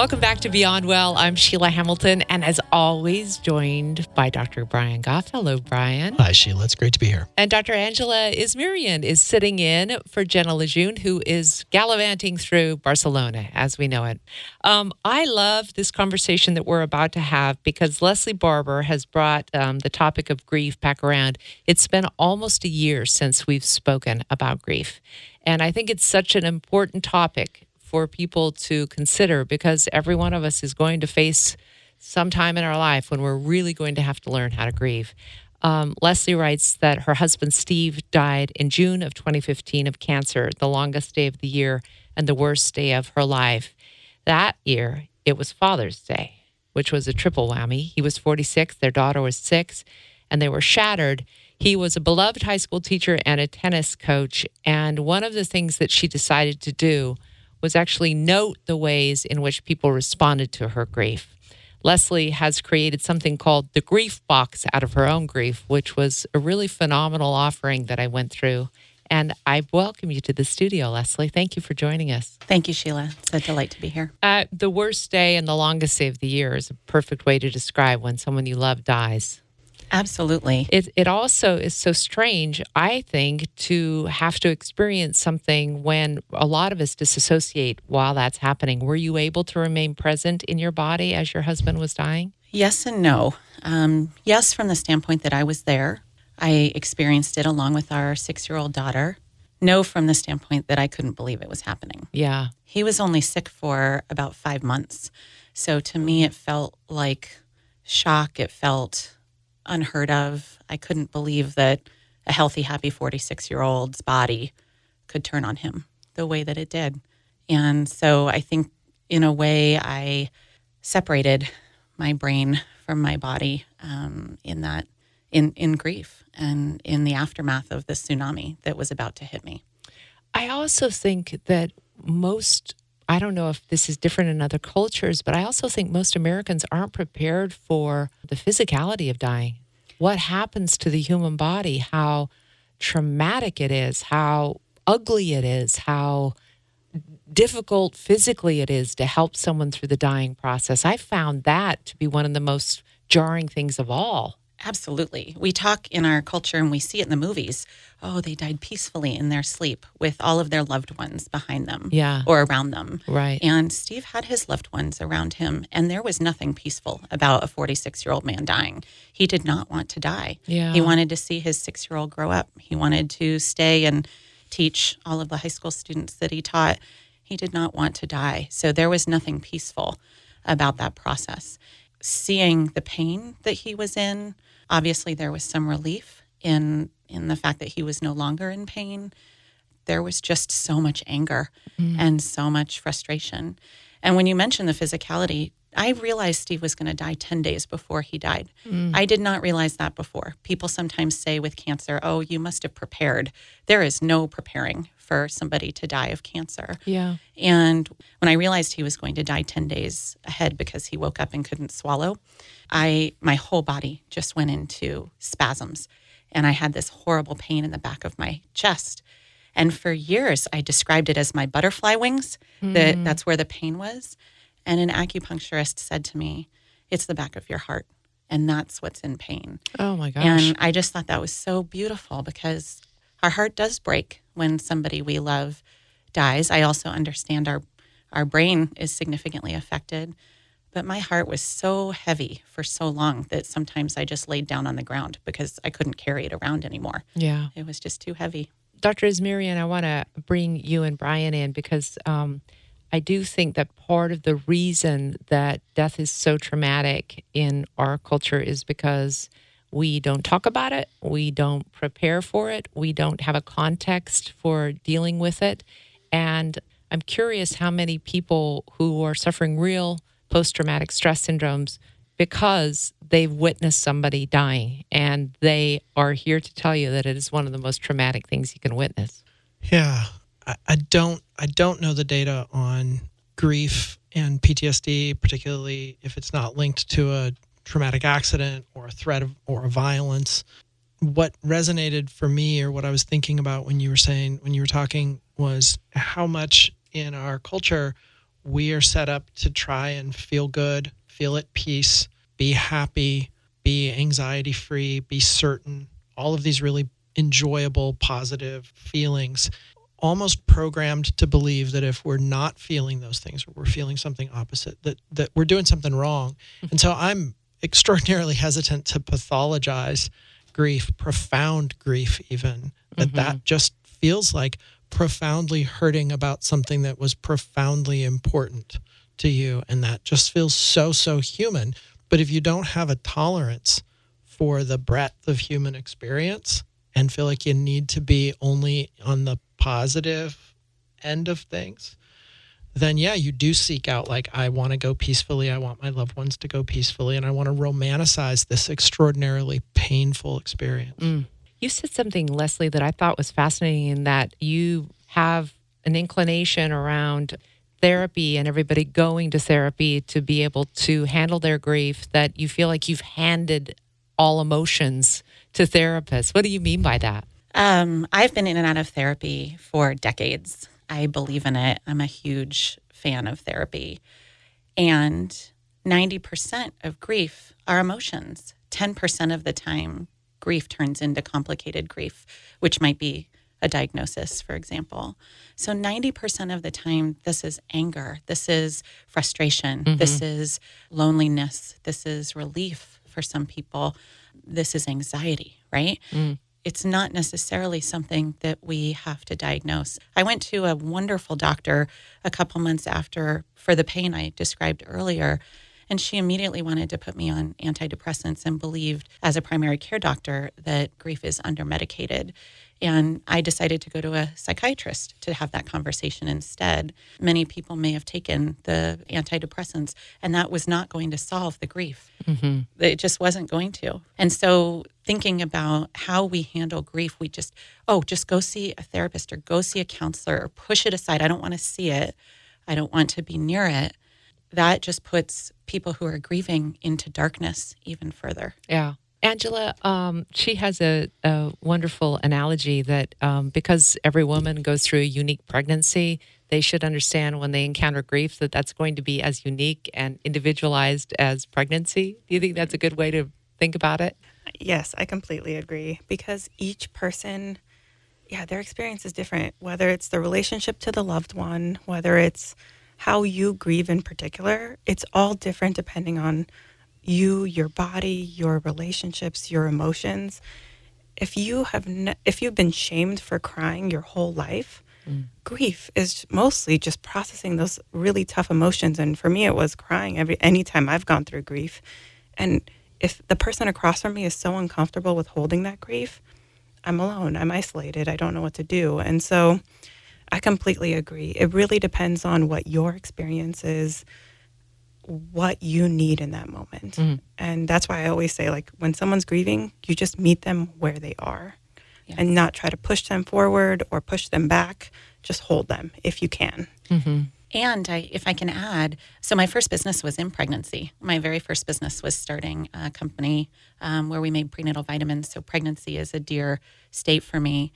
Welcome back to Beyond Well. I'm Sheila Hamilton, and as always, joined by Dr. Brian Goff. Hello, Brian. Hi, Sheila. It's great to be here. And Dr. Angela Ismirian is sitting in for Jenna Lejeune, who is gallivanting through Barcelona as we know it. Um, I love this conversation that we're about to have because Leslie Barber has brought um, the topic of grief back around. It's been almost a year since we've spoken about grief. And I think it's such an important topic for people to consider because every one of us is going to face some time in our life when we're really going to have to learn how to grieve. Um, Leslie writes that her husband Steve died in June of 2015 of cancer, the longest day of the year and the worst day of her life. That year, it was Father's Day, which was a triple whammy. He was 46, their daughter was six, and they were shattered. He was a beloved high school teacher and a tennis coach. And one of the things that she decided to do was actually note the ways in which people responded to her grief. Leslie has created something called the Grief Box out of her own grief, which was a really phenomenal offering that I went through. And I welcome you to the studio, Leslie. Thank you for joining us. Thank you, Sheila. It's a delight to be here. Uh, the worst day and the longest day of the year is a perfect way to describe when someone you love dies. Absolutely. It, it also is so strange, I think, to have to experience something when a lot of us disassociate while that's happening. Were you able to remain present in your body as your husband was dying? Yes and no. Um, yes, from the standpoint that I was there, I experienced it along with our six year old daughter. No, from the standpoint that I couldn't believe it was happening. Yeah. He was only sick for about five months. So to me, it felt like shock. It felt unheard of. I couldn't believe that a healthy, happy 46 year old's body could turn on him the way that it did. And so I think, in a way, I separated my brain from my body um, in that, in, in grief and in the aftermath of the tsunami that was about to hit me. I also think that most I don't know if this is different in other cultures, but I also think most Americans aren't prepared for the physicality of dying. What happens to the human body, how traumatic it is, how ugly it is, how difficult physically it is to help someone through the dying process. I found that to be one of the most jarring things of all. Absolutely. We talk in our culture and we see it in the movies. Oh, they died peacefully in their sleep with all of their loved ones behind them yeah. or around them. Right. And Steve had his loved ones around him, and there was nothing peaceful about a 46 year old man dying. He did not want to die. Yeah. He wanted to see his six year old grow up. He wanted to stay and teach all of the high school students that he taught. He did not want to die. So there was nothing peaceful about that process. Seeing the pain that he was in, Obviously, there was some relief in in the fact that he was no longer in pain. There was just so much anger mm. and so much frustration. And when you mentioned the physicality, I realized Steve was going to die 10 days before he died. Mm. I did not realize that before. People sometimes say with cancer, oh, you must have prepared. There is no preparing for somebody to die of cancer. Yeah. And when I realized he was going to die 10 days ahead because he woke up and couldn't swallow, I my whole body just went into spasms and I had this horrible pain in the back of my chest. And for years I described it as my butterfly wings, mm. that that's where the pain was. And an acupuncturist said to me, It's the back of your heart. And that's what's in pain. Oh my gosh. And I just thought that was so beautiful because our heart does break when somebody we love dies. I also understand our our brain is significantly affected. But my heart was so heavy for so long that sometimes I just laid down on the ground because I couldn't carry it around anymore. Yeah. It was just too heavy. Dr. Ismirian, I want to bring you and Brian in because um, I do think that part of the reason that death is so traumatic in our culture is because we don't talk about it, we don't prepare for it, we don't have a context for dealing with it. And I'm curious how many people who are suffering real post traumatic stress syndromes because they've witnessed somebody dying and they are here to tell you that it is one of the most traumatic things you can witness. Yeah. I, I don't I don't know the data on grief and PTSD, particularly if it's not linked to a traumatic accident or a threat of, or a violence. What resonated for me, or what I was thinking about when you were saying, when you were talking, was how much in our culture we are set up to try and feel good, feel at peace, be happy, be anxiety free, be certain, all of these really enjoyable, positive feelings, almost programmed to believe that if we're not feeling those things or we're feeling something opposite, that, that we're doing something wrong. And so I'm extraordinarily hesitant to pathologize grief, profound grief, even, that Mm-hmm. that just feels like profoundly hurting about something that was profoundly important to you. And that just feels so, so human. But if you don't have a tolerance for the breadth of human experience and feel like you need to be only on the positive end of things, then yeah, you do seek out like I want to go peacefully, I want my loved ones to go peacefully, and I want to romanticize this extraordinarily painful experience. Mm. You said something, Leslie, that I thought was fascinating in that you have an inclination around therapy and everybody going to therapy to be able to handle their grief, that you feel like you've handed all emotions to therapists. What do you mean by that? Um, I've been in and out of therapy for decades. I believe in it. I'm a huge fan of therapy. And 90% of grief are emotions. 10% of the time, grief turns into complicated grief, which might be a diagnosis, for example. So 90% of the time, this is anger, this is frustration, this is loneliness, this is relief for some people, this is anxiety, right? It's not necessarily something that we have to diagnose. I went to a wonderful doctor a couple months after for the pain I described earlier. And she immediately wanted to put me on antidepressants and believed, as a primary care doctor, that grief is under medicated. And I decided to go to a psychiatrist to have that conversation instead. Many people may have taken the antidepressants, and that was not going to solve the grief. Mm-hmm. It just wasn't going to. And so, thinking about how we handle grief, we just, oh, just go see a therapist or go see a counselor or push it aside. I don't want to see it. I don't want to be near it. That just puts people who are grieving into darkness even further. Yeah. Angela, um, she has a, a wonderful analogy that um, because every woman goes through a unique pregnancy, they should understand when they encounter grief that that's going to be as unique and individualized as pregnancy. Do you think that's a good way to think about it? Yes, I completely agree because each person, yeah, their experience is different. Whether it's the relationship to the loved one, whether it's how you grieve in particular, it's all different depending on you, your body, your relationships, your emotions. If you have ne- if you've been shamed for crying your whole life, mm. grief is mostly just processing those really tough emotions and for me it was crying every anytime I've gone through grief. And if the person across from me is so uncomfortable with holding that grief, I'm alone. I'm isolated. I don't know what to do. And so I completely agree. It really depends on what your experience is, what you need in that moment. And that's why I always say, like, when someone's grieving, you just meet them where they are and not try to push them forward or push them back. Just hold them if you can. And I, if I can add, so my first business was in pregnancy. My very first business was starting a company um, where we made prenatal vitamins. So pregnancy is a dear state for me.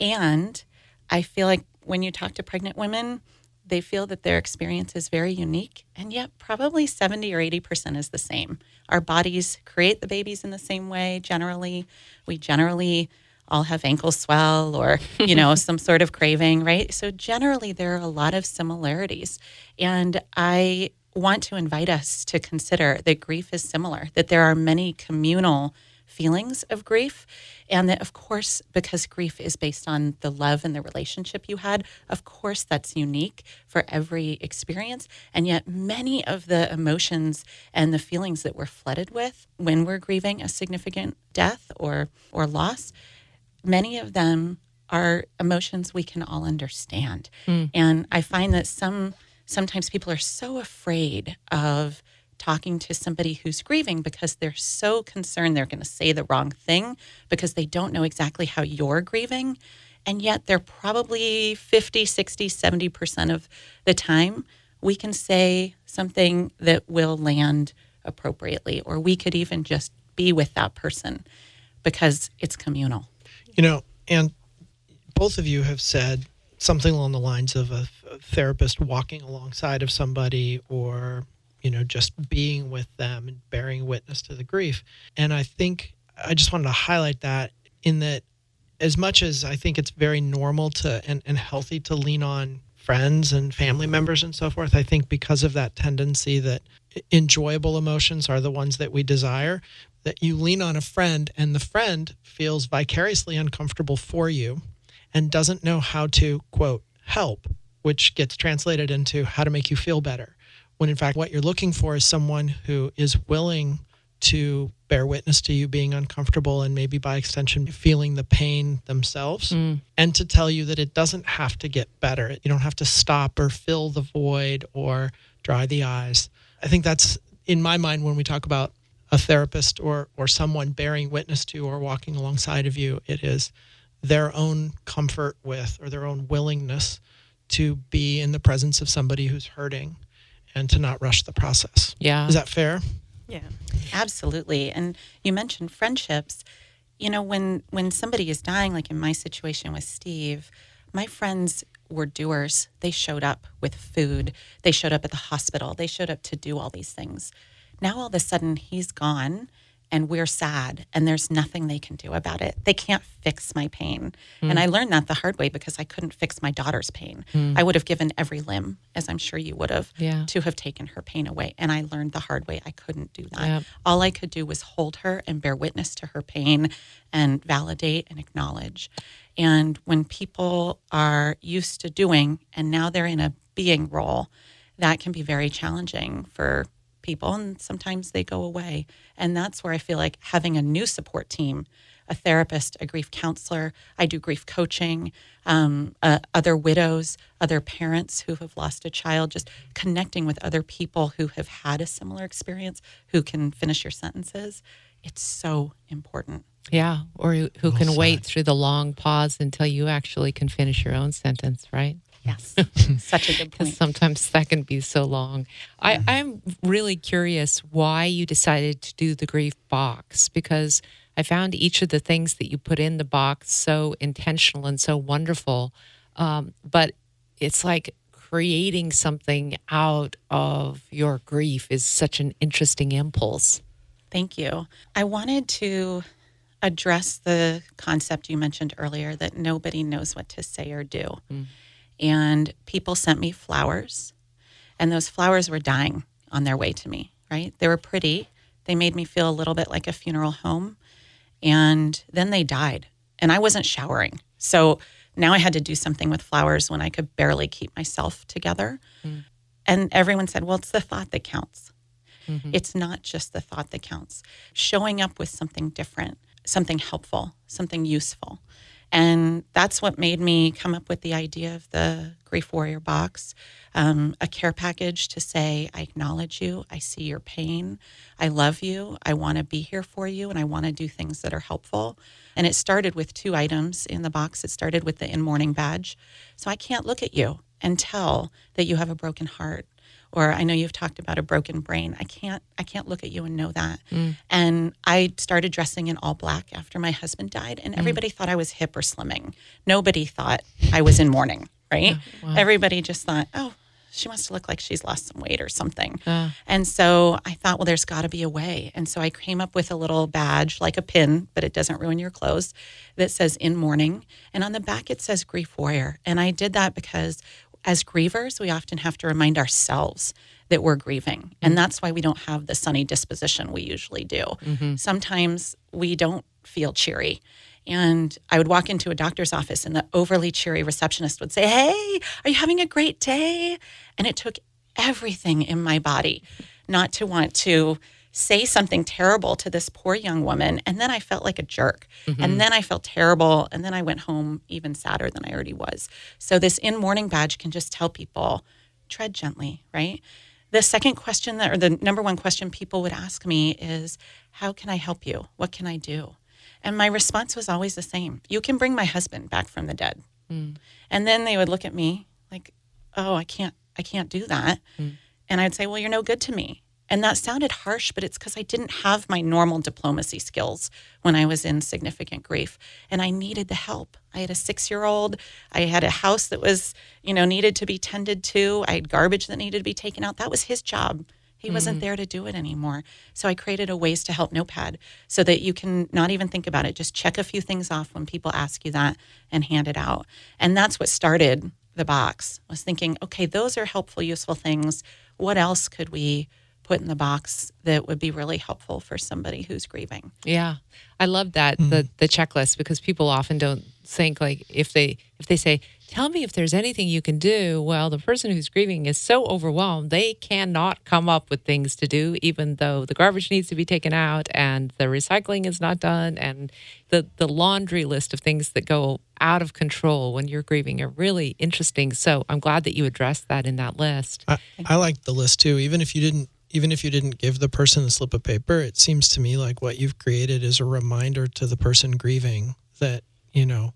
And I feel like when you talk to pregnant women, they feel that their experience is very unique, and yet probably 70 or 80% is the same. Our bodies create the babies in the same way generally. We generally all have ankle swell or, you know, some sort of craving, right? So generally there are a lot of similarities. And I want to invite us to consider that grief is similar, that there are many communal feelings of grief. And that, of course, because grief is based on the love and the relationship you had, of course, that's unique for every experience. And yet, many of the emotions and the feelings that we're flooded with when we're grieving a significant death or, or loss, many of them are emotions we can all understand. Hmm. And I find that some sometimes people are so afraid of talking to somebody who's grieving because they're so concerned they're going to say the wrong thing because they don't know exactly how you're grieving. And yet they're probably 50, 60, 70% of the time we can say something that will land appropriately or we could even just be with that person because it's communal. You know, and both of you have said something along the lines of a, therapist walking alongside of somebody or you know just being with them and bearing witness to the grief. And i think i just wanted to highlight that in that as much as i think it's very normal to and, and healthy to lean on friends and family members and so forth i think because of that tendency that enjoyable emotions are the ones that we desire that you lean on a friend and the friend feels vicariously uncomfortable for you and doesn't know how to quote help which gets translated into how to make you feel better when in fact what you're looking for is someone who is willing to bear witness to you being uncomfortable and maybe by extension feeling the pain themselves Mm. and to tell you that it doesn't have to get better. You don't have to stop or fill the void or dry the eyes. I think that's in my mind when we talk about a therapist or or someone bearing witness to or walking alongside of you it is their own comfort with or their own willingness to be in the presence of somebody who's hurting and to not rush the process. Yeah. Is that fair? Yeah. Absolutely. And you mentioned friendships. You know, when when somebody is dying, like in my situation with Steve, my friends were doers. They showed up with food. They showed up at the hospital. They showed up to do all these things. Now all of a sudden he's gone and we're sad and there's nothing they can do about it. They can't fix my pain. Hmm. And I learned that the hard way because I couldn't fix my daughter's pain. Hmm. I would have given every limb, as I'm sure you would have, Yeah. to have taken her pain away. And I learned the hard way I couldn't do that. Yep. All I could do was hold her and bear witness to her pain and validate and acknowledge. And when people are used to doing and now they're in a being role, that can be very challenging for people. And sometimes they go away. And that's where I feel like having a new support team, a therapist, a grief counselor, I do grief coaching, um, uh, other widows, other parents who have lost a child, just connecting with other people who have had a similar experience who can finish your sentences. It's so important. Yeah. Or who who Well can wait through the long pause until you actually can finish your own sentence, right? Yes, such a good Because point. sometimes that can be so long. I, I'm really curious why you decided to do the grief box because I found each of the things that you put in the box so intentional and so wonderful. Um, but it's like creating something out of your grief is such an interesting impulse. Thank you. I wanted to address the concept you mentioned earlier that nobody knows what to say or do. And people sent me flowers, and those flowers were dying on their way to me, right? They were pretty. They made me feel a little bit like a funeral home. And then they died, and I wasn't showering. So now I had to do something with flowers when I could barely keep myself together. Mm. And everyone said, well, it's the thought that counts. Mm-hmm. It's not just the thought that counts. Showing up with something different, something helpful, something useful. And that's what made me come up with the idea of the Grief Warrior box um, a care package to say, I acknowledge you, I see your pain, I love you, I want to be here for you, and I want to do things that are helpful. And it started with two items in the box. It started with the in mourning badge. So I can't look at you and tell that you have a broken heart or I know you've talked about a broken brain. I can't I can't look at you and know that. Mm. And I started dressing in all black after my husband died and mm. everybody thought I was hip or slimming. Nobody thought I was in mourning, right? Everybody just thought, "Oh, she wants to look like she's lost some weight or something." And so I thought, well, there's got to be a way. And so I came up with a little badge, like a pin, but it doesn't ruin your clothes, that says in mourning. And on the back, it says grief warrior. And I did that because as grievers, we often have to remind ourselves that we're grieving. And mm-hmm. that's why we don't have the sunny disposition we usually do. Mm-hmm. Sometimes we don't feel cheery. And I would walk into a doctor's office, and the overly cheery receptionist would say, Hey, are you having a great day? And it took everything in my body not to want to say something terrible to this poor young woman. And then I felt like a jerk. Mm-hmm. And then I felt terrible. And then I went home even sadder than I already was. So, this in mourning badge can just tell people tread gently, right? The second question that, or the number one question people would ask me is, How can I help you? What can I do? And my response was always the same You can bring my husband back from the dead. Mm. And then they would look at me like, Oh, I can't, I can't do that. Mm. And I'd say, Well, you're no good to me. And that sounded harsh, but it's because I didn't have my normal diplomacy skills when I was in significant grief. And I needed the help. I had a six year old. I had a house that was, you know, needed to be tended to. I had garbage that needed to be taken out. That was his job. He wasn't mm. there to do it anymore. So I created a ways to help notepad so that you can not even think about it. Just check a few things off when people ask you that and hand it out. And that's what started the box. Was thinking, okay, those are helpful, useful things. What else could we put in the box that would be really helpful for somebody who's grieving? Yeah, I love that hmm. the the checklist because people often don't think like if they if they say tell me if there's anything you can do well the person who's grieving is so overwhelmed they cannot come up with things to do even though the garbage needs to be taken out and the recycling is not done and the the laundry list of things that go out of control when you're grieving are really interesting so i'm glad that you addressed that in that list I, I like the list too. Even if you didn't, even if you didn't give the person a slip of paper, it seems to me like what you've created is a reminder to the person grieving that you know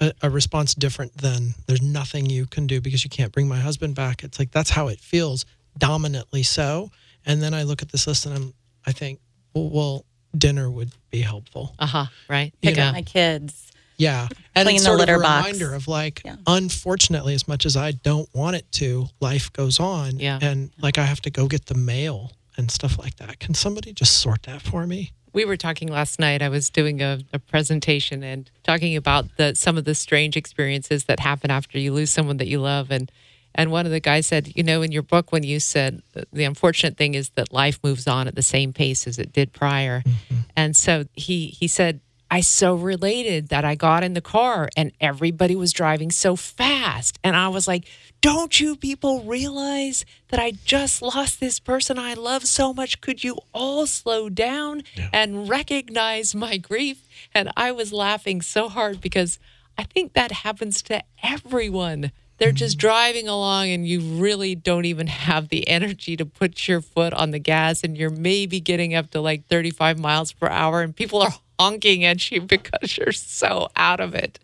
a, a response different than there's nothing you can do because you can't bring my husband back. It's like that's how it feels, dominantly so. And then I look at this list and I'm, I think, well, well dinner would be helpful. uh-huh right You Pick know. up my kids. Yeah, and Clean it's the litter of a box. reminder of like, Yeah. unfortunately, as much as I don't want it to, life goes on. Yeah. and like I have to go get the mail and stuff like that. Can somebody just sort that for me? we were talking last night. I was doing a, a presentation and talking about the some of the strange experiences that happen after you lose someone that you love. And and one of the guys said, you know, in your book, when you said the unfortunate thing is that life moves on at the same pace as it did prior, mm-hmm. and so he he said. I so related that I got in the car and everybody was driving so fast. And I was like, don't you people realize that I just lost this person I love so much? Could you all slow down and recognize my grief? And I was laughing so hard because I think that happens to everyone. They're just mm. driving along and you really don't even have the energy to put your foot on the gas and you're maybe getting up to like 35 miles per hour and people are honking at you because you're so out of it.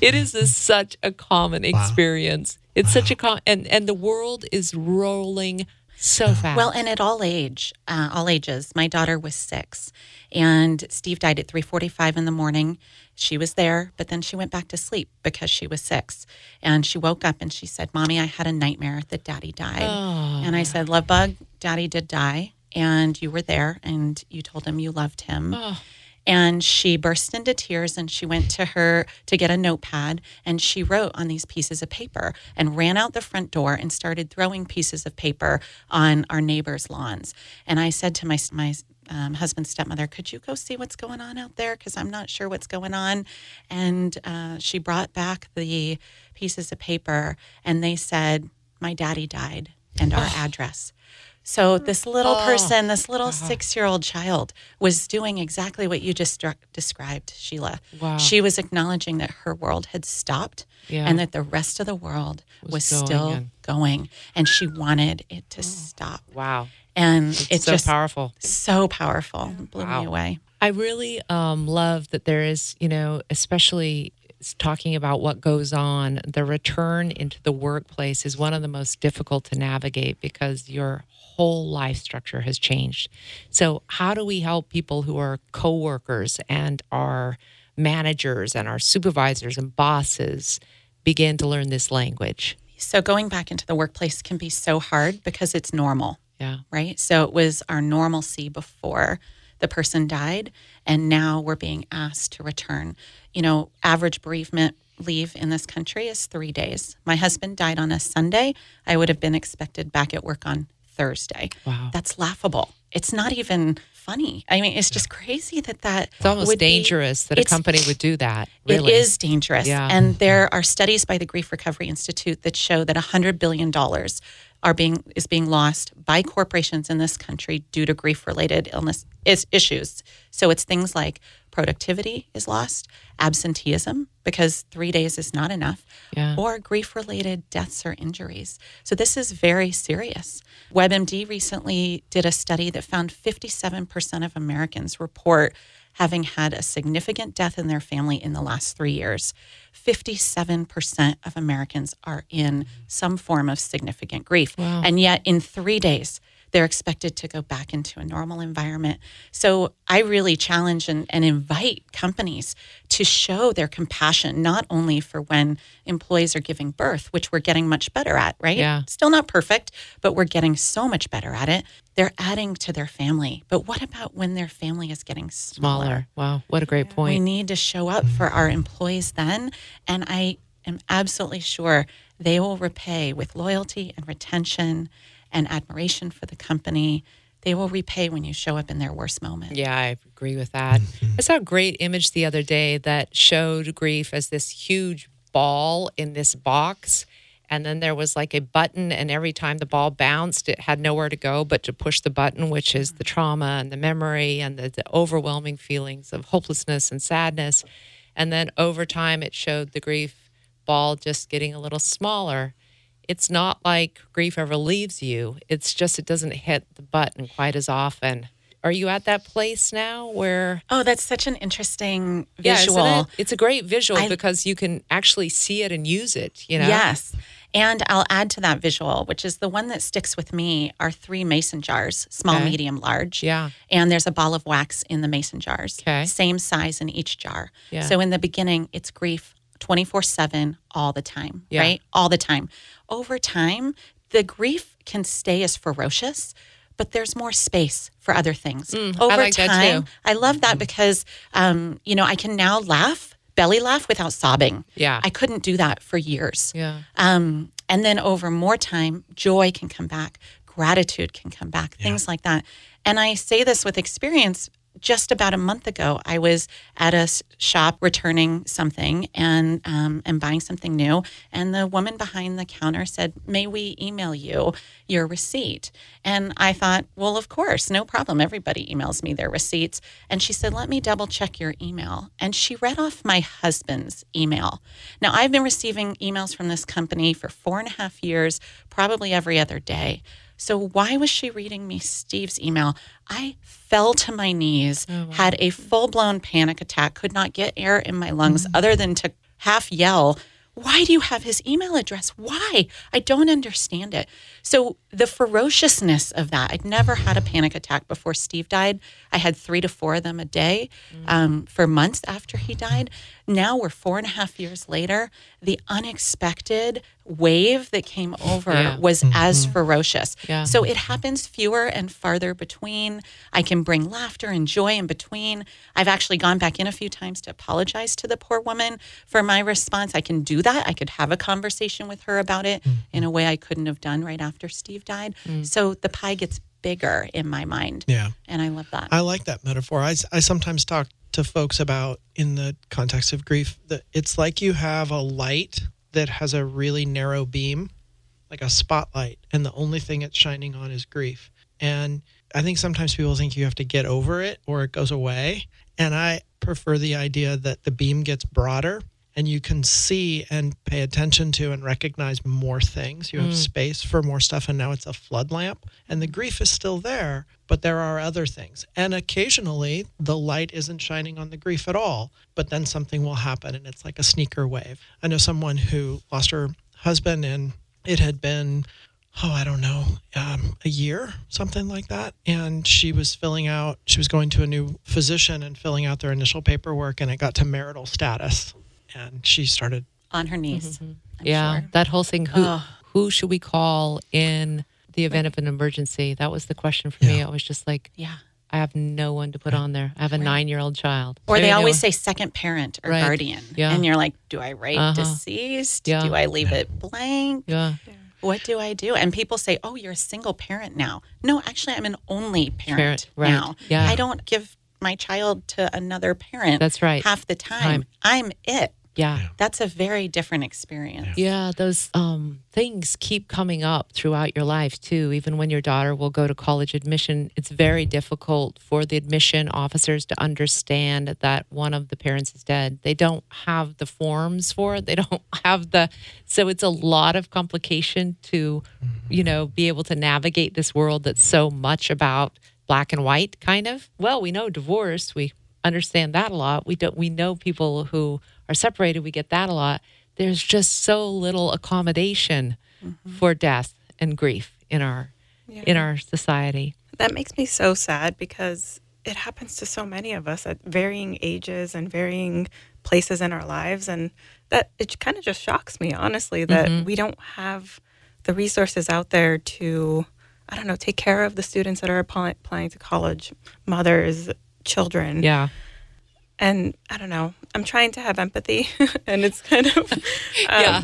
It is a, such a common experience. It's such a com- and and the world is rolling so fast. Well, and at all age, uh, all ages. My daughter was six, and Steve died at three forty-five in the morning. She was there, but then she went back to sleep because she was six, and she woke up and she said, "Mommy, I had a nightmare that Daddy died." And I said, "Love bug, Daddy did die, and you were there, and you told him you loved him." And she burst into tears and she went to her to get a notepad and she wrote on these pieces of paper and ran out the front door and started throwing pieces of paper on our neighbors' lawns. And I said to my my um, husband's stepmother, "Could you go see what's going on out there? Because I'm not sure what's going on." And uh, she brought back the pieces of paper and they said, "My daddy died and our address." So this little person, this little six-year-old child, was doing exactly what you just described, Sheila. Wow. She was acknowledging that her world had stopped Yeah. and that the rest of the world was, Was going still and- going, and she wanted it to stop. wow. And It's, it's so just powerful. so powerful. Blew Wow. me away. I really um, love that there is, you know, especially talking about what goes on, the return into the workplace is one of the most difficult to navigate because your whole life structure has changed. So, how do we help people who are coworkers and our managers and our supervisors and bosses begin to learn this language? So going back into the workplace can be so hard because it's normal. Yeah. right? So it was our normalcy before the person died, and now we're being asked to return. You know, average bereavement leave in this country is three days. My husband died on a Sunday. I would have been expected back at work on Thursday. Wow. That's laughable. It's not even funny. I mean, it's just crazy that that It's almost would be- dangerous that a company would do that. Really. it is dangerous. Yeah. And there are studies by the Grief Recovery Institute that show that $100 billion are being is being lost by corporations in this country due to grief related illness is issues. So it's things like productivity is lost, absenteeism because 3 days is not enough, Yeah. or grief related deaths or injuries. So this is very serious. WebMD recently did a study that found 57% of Americans report having had a significant death in their family in the last three years. 57% of Americans are in some form of significant grief. Wow. And yet, in three days, they're expected to go back into a normal environment. So I really challenge and, and invite companies to show their compassion, not only for when employees are giving birth, which we're getting much better at, right? Yeah. Still not perfect, but we're getting so much better at it. They're adding to their family. But what about when their family is getting smaller? Smaller. Wow. What a great point. We need to show up for our employees then. And I am absolutely sure they will repay with loyalty and retention and admiration for the company. They will repay when you show up in their worst moment. Yeah, I agree with that. Mm-hmm. I saw a great image the other day that showed grief as this huge ball in this box. And then there was like a button, and every time the ball bounced, it had nowhere to go but to push the button, which is the trauma and the memory and the, the overwhelming feelings of hopelessness and sadness. And then over time, it showed the grief ball just getting a little smaller. It's not like grief ever leaves you, it's just it doesn't hit the button quite as often. Are you at that place now where Oh, that's such an interesting yeah, visual. it? It's a great visual I- because you can actually see it and use it. You know, Yes. And I'll add to that visual, which is the one that sticks with me, are three mason jars small, Okay. medium, large. Yeah. And there's a ball of wax in the mason jars. Okay. Same size in each jar. Yeah. So in the beginning, it's grief 24 7 all the time, Yeah. right? All the time. Over time, the grief can stay as ferocious. But there's more space for other things. Mm, I Over like that time, too. I love that because, um, you know, I can now laugh, belly laugh without sobbing. Yeah. I couldn't do that for years. Yeah. Um, and then over more time, joy can come back, gratitude can come back, things like that. And I say this with experience. Just about a month ago, I was at a shop returning something and um, and buying something new, and the woman behind the counter said, "May we email you your receipt?" And I thought, "Well, of course, no problem. Everybody emails me their receipts." And she said, "Let me double check your email." And she read off my husband's email. Now, I've been receiving emails from this company for four and a half years, probably every other day. So, why was she reading me Steve's email? I fell to my knees, had a full blown panic attack, could not get air in my lungs other than to half yell, Why do you have his email address? Why? I don't understand it. So, the ferociousness of that, I'd never had a panic attack before Steve died. I had three to four of them a day um, for months after he died. Now we're four and a half years later. The unexpected wave that came over Yeah. was mm-hmm. as ferocious. Yeah. So it happens fewer and farther between. I can bring laughter and joy in between. I've actually gone back in a few times to apologize to the poor woman for my response. I can do that. I could have a conversation with her about it in mm-hmm. a way I couldn't have done right after Steve died. Mm. So the pie gets bigger in my mind. Yeah. And I love that. I like that metaphor. I, I sometimes talk to folks about in the context of grief that it's like you have a light that has a really narrow beam, like a spotlight, and the only thing it's shining on is grief. And I think sometimes people think you have to get over it or it goes away. And I prefer the idea that the beam gets broader and you can see and pay attention to and recognize more things. You have space for more stuff, and now it's a flood lamp. And the grief is still there, but there are other things. And occasionally, the light isn't shining on the grief at all, but then something will happen, and it's like a sneaker wave. I know someone who lost her husband, and it had been oh, I don't know, um, a year, something like that. And she was filling out, she was going to a new physician and filling out their initial paperwork, and it got to marital status. And she started, On her knees. I'm yeah. sure. That whole thing. Who Ugh. who should we call in the event of an emergency? That was the question for me. Yeah. I was just like, Yeah. I have no one to put on there. I have a nine year old child. Or I they always know- say second parent or Right. guardian. Yeah. And you're like, do I write Uh-huh. deceased? Yeah. Do I leave it blank? Yeah. What do I do? And people say, oh, you're a single parent now. No, actually, I'm an only parent, Parent, right. now. Yeah. I don't give my child to another parent That's right. half the time. Time. I'm it. Yeah. That's a very different experience. Yeah, those um, things keep coming up throughout your life too. Even when your daughter will go to college admission, it's very difficult for the admission officers to understand that one of the parents is dead. They don't have the forms for it. They don't have the, so it's a lot of complication to, you know, be able to navigate this world that's so much about black and white, kind of. Well, we know divorce. We understand that a lot. We don't. We know people who are separated. We get that a lot. There's just so little accommodation for death and grief in our Yeah. in our society. That makes me so sad because it happens to so many of us at varying ages and varying places in our lives. And that it kind of just shocks me, honestly, that Mhm. we don't have the resources out there to, I don't know, take care of the students that are applying to college, mothers, children. Yeah. And I don't know, I'm trying to have empathy and it's kind of, um, Yeah.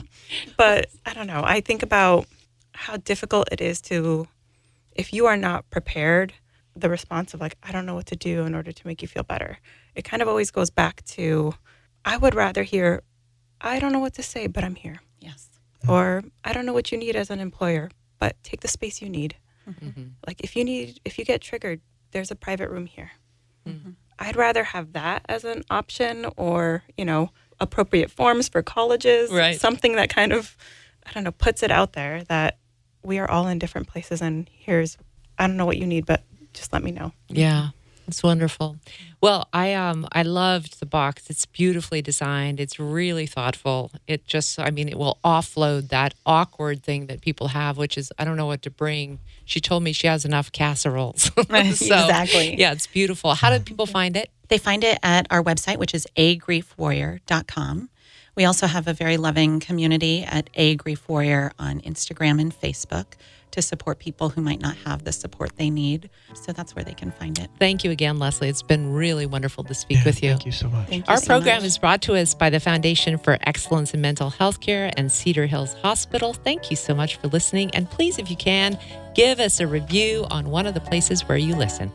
but I don't know. I think about how difficult it is to, if you are not prepared, the response of like, I don't know what to do in order to make you feel better. It kind of always goes back to, I would rather hear, I don't know what to say, but I'm here. Yes. Or I don't know what you need as an employer, but take the space you need. Mhm. Like if you need, if you get triggered, there's a private room here. Mhm. I'd rather have that as an option or, you know, appropriate forms for colleges, Right. something that kind of, I don't know, puts it out there that we are all in different places and here's, I don't know what you need, but just let me know. Yeah, it's wonderful. Well, I um I loved the box. It's beautifully designed. It's really thoughtful. It just I mean it will offload that awkward thing that people have, which is I don't know what to bring. She told me she has enough casseroles. So, Exactly. Yeah, it's beautiful. How do people find it? They find it at our website, which is agriefwarrior.com. We also have a very loving community at A Grief Warrior on Instagram and Facebook to support people who might not have the support they need. So that's where they can find it. Thank you again, Leslie. It's been really wonderful to speak Yeah, with you. Thank you so much. Thank Our so program much. is brought to us by the Foundation for Excellence in Mental Health Care and Cedar Hills Hospital. Thank you so much for listening. And please, if you can, give us a review on one of the places where you listen.